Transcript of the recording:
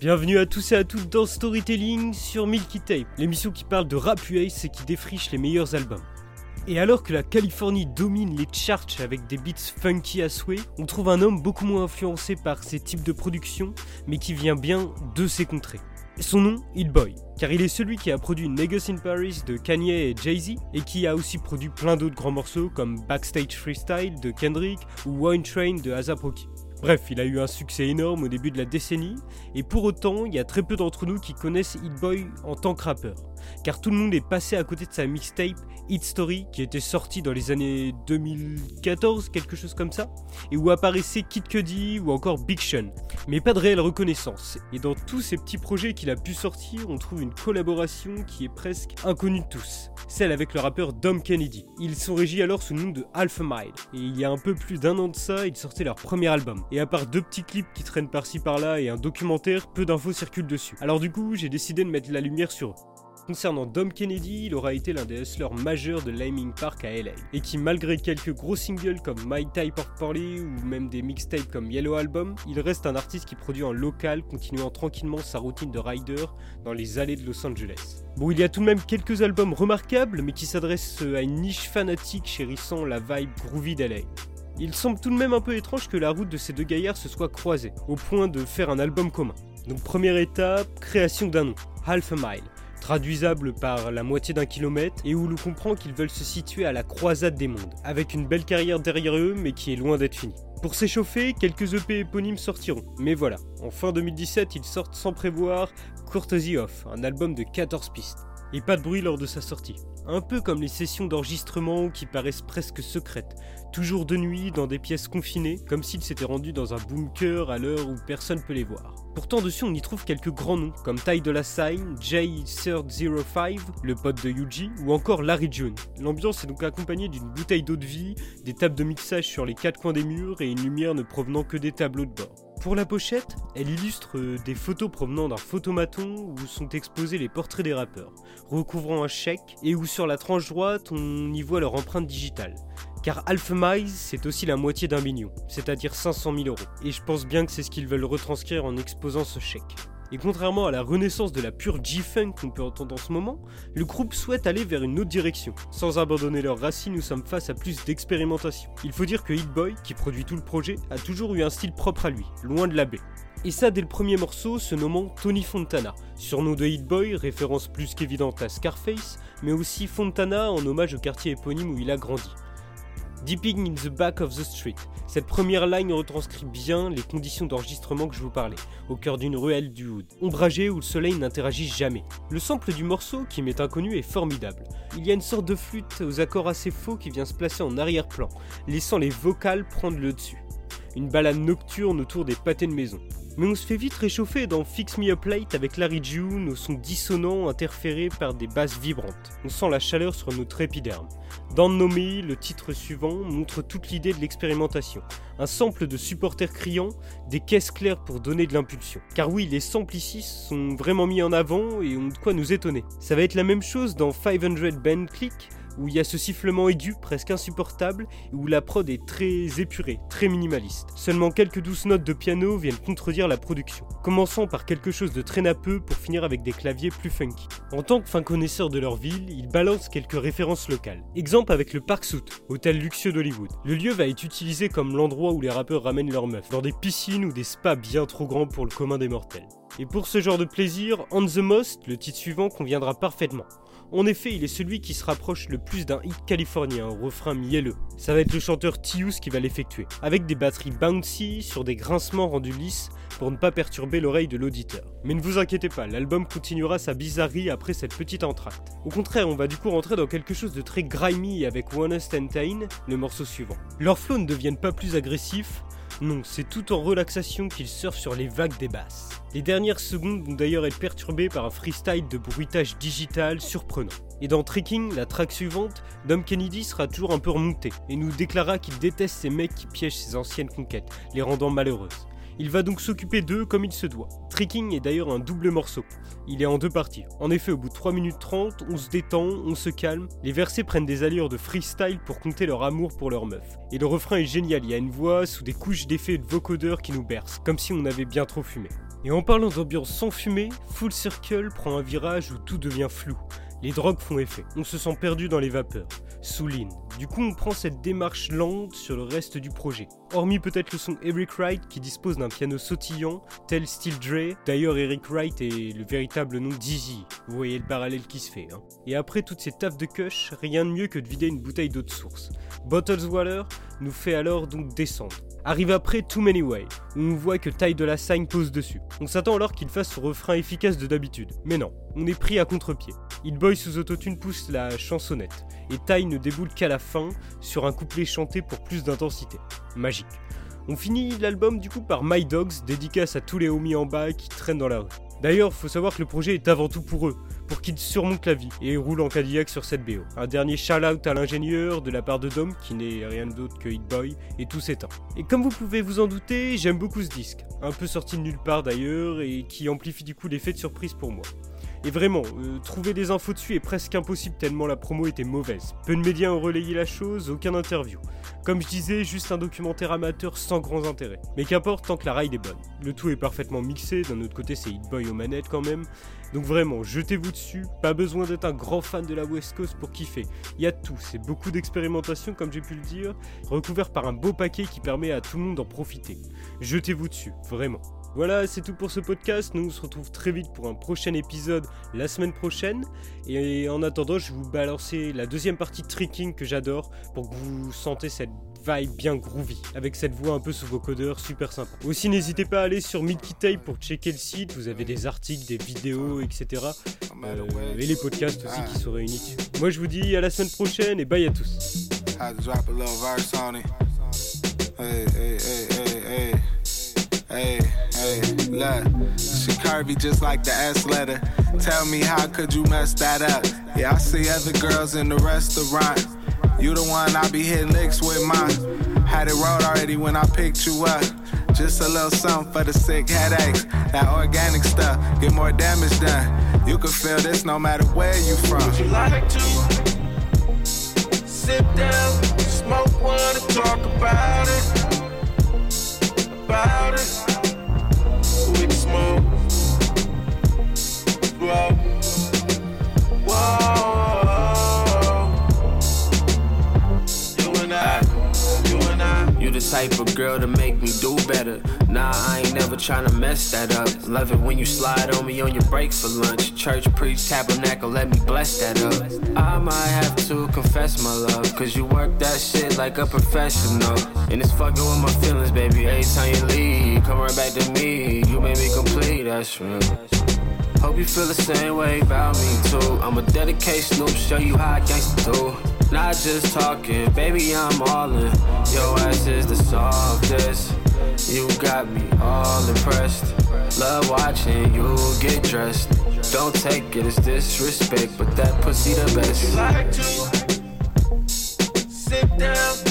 Bienvenue à tous et à toutes dans Storytelling sur Milky Tape, l'émission qui parle de rap US et qui défriche les meilleurs albums. Et alors que la Californie domine les charts avec des beats funky à souhait, on trouve un homme beaucoup moins influencé par ces types de production, mais qui vient bien de ces contrées. Son nom, Hit Boy, car il est celui qui a produit Niggas in Paris de Kanye et Jay-Z, et qui a aussi produit plein d'autres grands morceaux comme Backstage Freestyle de Kendrick ou Wine Train de ASAP Rocky. Bref, il a eu un succès énorme au début de la décennie, et pour autant, il y a très peu d'entre nous qui connaissent Hit Boy en tant que rappeur car tout le monde est passé à côté de sa mixtape Hit Story qui était sortie dans les années 2014, quelque chose comme ça, et où apparaissait Kid Cudi ou encore Big Sean, mais pas de réelle reconnaissance. Et dans tous ces petits projets qu'il a pu sortir, on trouve une collaboration qui est presque inconnue de tous, celle avec le rappeur Dom Kennedy. Ils sont régis alors sous le nom de Alpha Mile, et il y a un peu plus d'un an de ça, ils sortaient leur premier album. Et à part deux petits clips qui traînent par-ci par-là et un documentaire, peu d'infos circulent dessus. Alors du coup, j'ai décidé de mettre la lumière sur eux. Concernant Dom Kennedy, il aura été l'un des hustlers majeurs de Liming Park à LA, et qui malgré quelques gros singles comme My Type of Party ou même des mixtapes comme Yellow Album, il reste un artiste qui produit en local, continuant tranquillement sa routine de rider dans les allées de Los Angeles. Bon, il y a tout de même quelques albums remarquables, mais qui s'adressent à une niche fanatique chérissant la vibe groovy d'LA. Il semble tout de même un peu étrange que la route de ces deux gaillards se soit croisée, au point de faire un album commun. Donc première étape, création d'un nom, Half a Mile traduisable par la moitié d'un kilomètre, et où l'on comprend qu'ils veulent se situer à la croisade des mondes, avec une belle carrière derrière eux, mais qui est loin d'être finie. Pour s'échauffer, quelques EP éponymes sortiront, mais voilà, en fin 2017, ils sortent sans prévoir Courtesy Off, un album de 14 pistes. Et pas de bruit lors de sa sortie. Un peu comme les sessions d'enregistrement qui paraissent presque secrètes, toujours de nuit dans des pièces confinées, comme s'ils s'étaient rendus dans un bunker à l'heure où personne peut les voir. Pourtant dessus on y trouve quelques grands noms, comme Ty Dolla Sign, J305, le pote de Yuji, ou encore Larry June. L'ambiance est donc accompagnée d'une bouteille d'eau de vie, des tables de mixage sur les quatre coins des murs et une lumière ne provenant que des tableaux de bord. Pour la pochette, elle illustre euh, des photos provenant d'un photomaton où sont exposés les portraits des rappeurs, recouvrant un chèque et où sur la tranche droite on y voit leur empreinte digitale. Car Alpha c'est aussi la moitié d'un million, c'est-à-dire 500 000 euros. Et je pense bien que c'est ce qu'ils veulent retranscrire en exposant ce chèque. Et contrairement à la renaissance de la pure G-Funk qu'on peut entendre en ce moment, le groupe souhaite aller vers une autre direction. Sans abandonner leurs racines, nous sommes face à plus d'expérimentation. Il faut dire que Hit Boy, qui produit tout le projet, a toujours eu un style propre à lui, loin de la baie. Et ça dès le premier morceau, se nommant Tony Fontana, surnom de Hit Boy, référence plus qu'évidente à Scarface, mais aussi Fontana en hommage au quartier éponyme où il a grandi. Deeping in the Back of the Street. Cette première ligne retranscrit bien les conditions d'enregistrement que je vous parlais, au cœur d'une ruelle du Hood, ombragée où le soleil n'interagit jamais. Le sample du morceau, qui m'est inconnu, est formidable. Il y a une sorte de flûte aux accords assez faux qui vient se placer en arrière-plan, laissant les vocales prendre le dessus. Une balade nocturne autour des pâtés de maison. Mais on se fait vite réchauffer dans Fix Me Up Late avec Larry June au son dissonant interféré par des basses vibrantes. On sent la chaleur sur notre épiderme. Dans No le titre suivant montre toute l'idée de l'expérimentation. Un sample de supporters criants, des caisses claires pour donner de l'impulsion. Car oui, les samples ici sont vraiment mis en avant et ont de quoi nous étonner. Ça va être la même chose dans 500 Band Click, où il y a ce sifflement aigu presque insupportable et où la prod est très épurée, très minimaliste. Seulement quelques douces notes de piano viennent contredire la production, commençant par quelque chose de très nappeux pour finir avec des claviers plus funky. En tant que fin connaisseur de leur ville, ils balancent quelques références locales. Exemple avec le Park Suit, hôtel luxueux d'Hollywood. Le lieu va être utilisé comme l'endroit où les rappeurs ramènent leurs meufs, dans des piscines ou des spas bien trop grands pour le commun des mortels. Et pour ce genre de plaisir, On the Most, le titre suivant, conviendra parfaitement. En effet, il est celui qui se rapproche le plus d'un hit californien au refrain mielleux. Ça va être le chanteur Tius qui va l'effectuer, avec des batteries bouncy sur des grincements rendus lisses pour ne pas perturber l'oreille de l'auditeur. Mais ne vous inquiétez pas, l'album continuera sa bizarrerie après cette petite entracte. Au contraire, on va du coup rentrer dans quelque chose de très grimy avec One Stantain, le morceau suivant. Leurs flots ne deviennent pas plus agressifs, non, c'est tout en relaxation qu'ils surfent sur les vagues des basses. Les dernières secondes vont d'ailleurs être perturbées par un freestyle de bruitage digital surprenant. Et dans Tricking, la track suivante, Dom Kennedy sera toujours un peu remonté et nous déclara qu'il déteste ces mecs qui piègent ses anciennes conquêtes, les rendant malheureuses. Il va donc s'occuper d'eux comme il se doit. Tricking est d'ailleurs un double morceau. Il est en deux parties. En effet, au bout de 3 minutes 30, on se détend, on se calme. Les versets prennent des allures de freestyle pour compter leur amour pour leur meuf. Et le refrain est génial, il y a une voix sous des couches d'effets de vocodeurs qui nous bercent, comme si on avait bien trop fumé. Et en parlant d'ambiance sans fumée, Full Circle prend un virage où tout devient flou. Les drogues font effet, on se sent perdu dans les vapeurs. Souligne. Du coup, on prend cette démarche lente sur le reste du projet. Hormis peut-être le son Eric Wright qui dispose d'un piano sautillant, tel Steel Dre. D'ailleurs, Eric Wright est le véritable nom d'Easy. Vous voyez le parallèle qui se fait. Hein. Et après toutes ces taffes de cush, rien de mieux que de vider une bouteille d'eau de source. Bottles Water nous fait alors donc descendre. Arrive après Too Many Way, où on voit que Ty de la Signe pose dessus. On s'attend alors qu'il fasse ce refrain efficace de d'habitude. Mais non, on est pris à contre-pied. Boy sous autotune pousse la chansonnette, et Ty ne déboule qu'à la fin sur un couplet chanté pour plus d'intensité. Magique. On finit l'album du coup par My Dogs, dédicace à tous les homies en bas qui traînent dans la rue. D'ailleurs, faut savoir que le projet est avant tout pour eux, pour qu'ils surmontent la vie et roulent en Cadillac sur cette BO. Un dernier shout-out à l'ingénieur de la part de Dom, qui n'est rien d'autre que Hit Boy, et tout s'éteint. Et comme vous pouvez vous en douter, j'aime beaucoup ce disque, un peu sorti de nulle part d'ailleurs, et qui amplifie du coup l'effet de surprise pour moi. Et vraiment, euh, trouver des infos dessus est presque impossible tellement la promo était mauvaise. Peu de médias ont relayé la chose, aucun interview. Comme je disais, juste un documentaire amateur sans grands intérêts. Mais qu'importe tant que la ride est bonne. Le tout est parfaitement mixé, d'un autre côté c'est Hit Boy aux manettes quand même. Donc vraiment, jetez-vous dessus, pas besoin d'être un grand fan de la West Coast pour kiffer. Il y a tout, c'est beaucoup d'expérimentation comme j'ai pu le dire, recouvert par un beau paquet qui permet à tout le monde d'en profiter. Jetez-vous dessus, vraiment. Voilà, c'est tout pour ce podcast. Nous on se retrouve très vite pour un prochain épisode la semaine prochaine. Et en attendant, je vais vous balancer la deuxième partie de tricking que j'adore pour que vous sentez cette vibe bien groovy avec cette voix un peu sous vos codeurs super sympa. Aussi, n'hésitez pas à aller sur Tape pour checker le site. Vous avez des articles, des vidéos, etc. Euh, et les podcasts aussi qui sont réunis Moi, je vous dis à la semaine prochaine et bye à tous. Hey, hey, look, she curvy just like the S letter. Tell me how could you mess that up? Yeah, I see other girls in the restaurant. You the one I be hitting licks with mine. Had it rolled already when I picked you up. Just a little something for the sick headaches. That organic stuff, get more damage done. You can feel this no matter where you from. Would you like to sit down, smoke one, and talk about type of girl to make me do better. Nah, I ain't never tryna mess that up. Love it when you slide on me on your break for lunch. Church, preach, tabernacle, let me bless that up. I might have to confess my love, cause you work that shit like a professional. And it's fucking with my feelings, baby. Every time you leave, come right back to me. You made me complete, that's real. Hope you feel the same way about me too. I'ma dedicate Snoop, show you how I gangsta do. Not just talking, baby, I'm all in. Your ass is the softest. You got me all impressed. Love watching you get dressed. Don't take it as disrespect, but that pussy the best. Like to sit down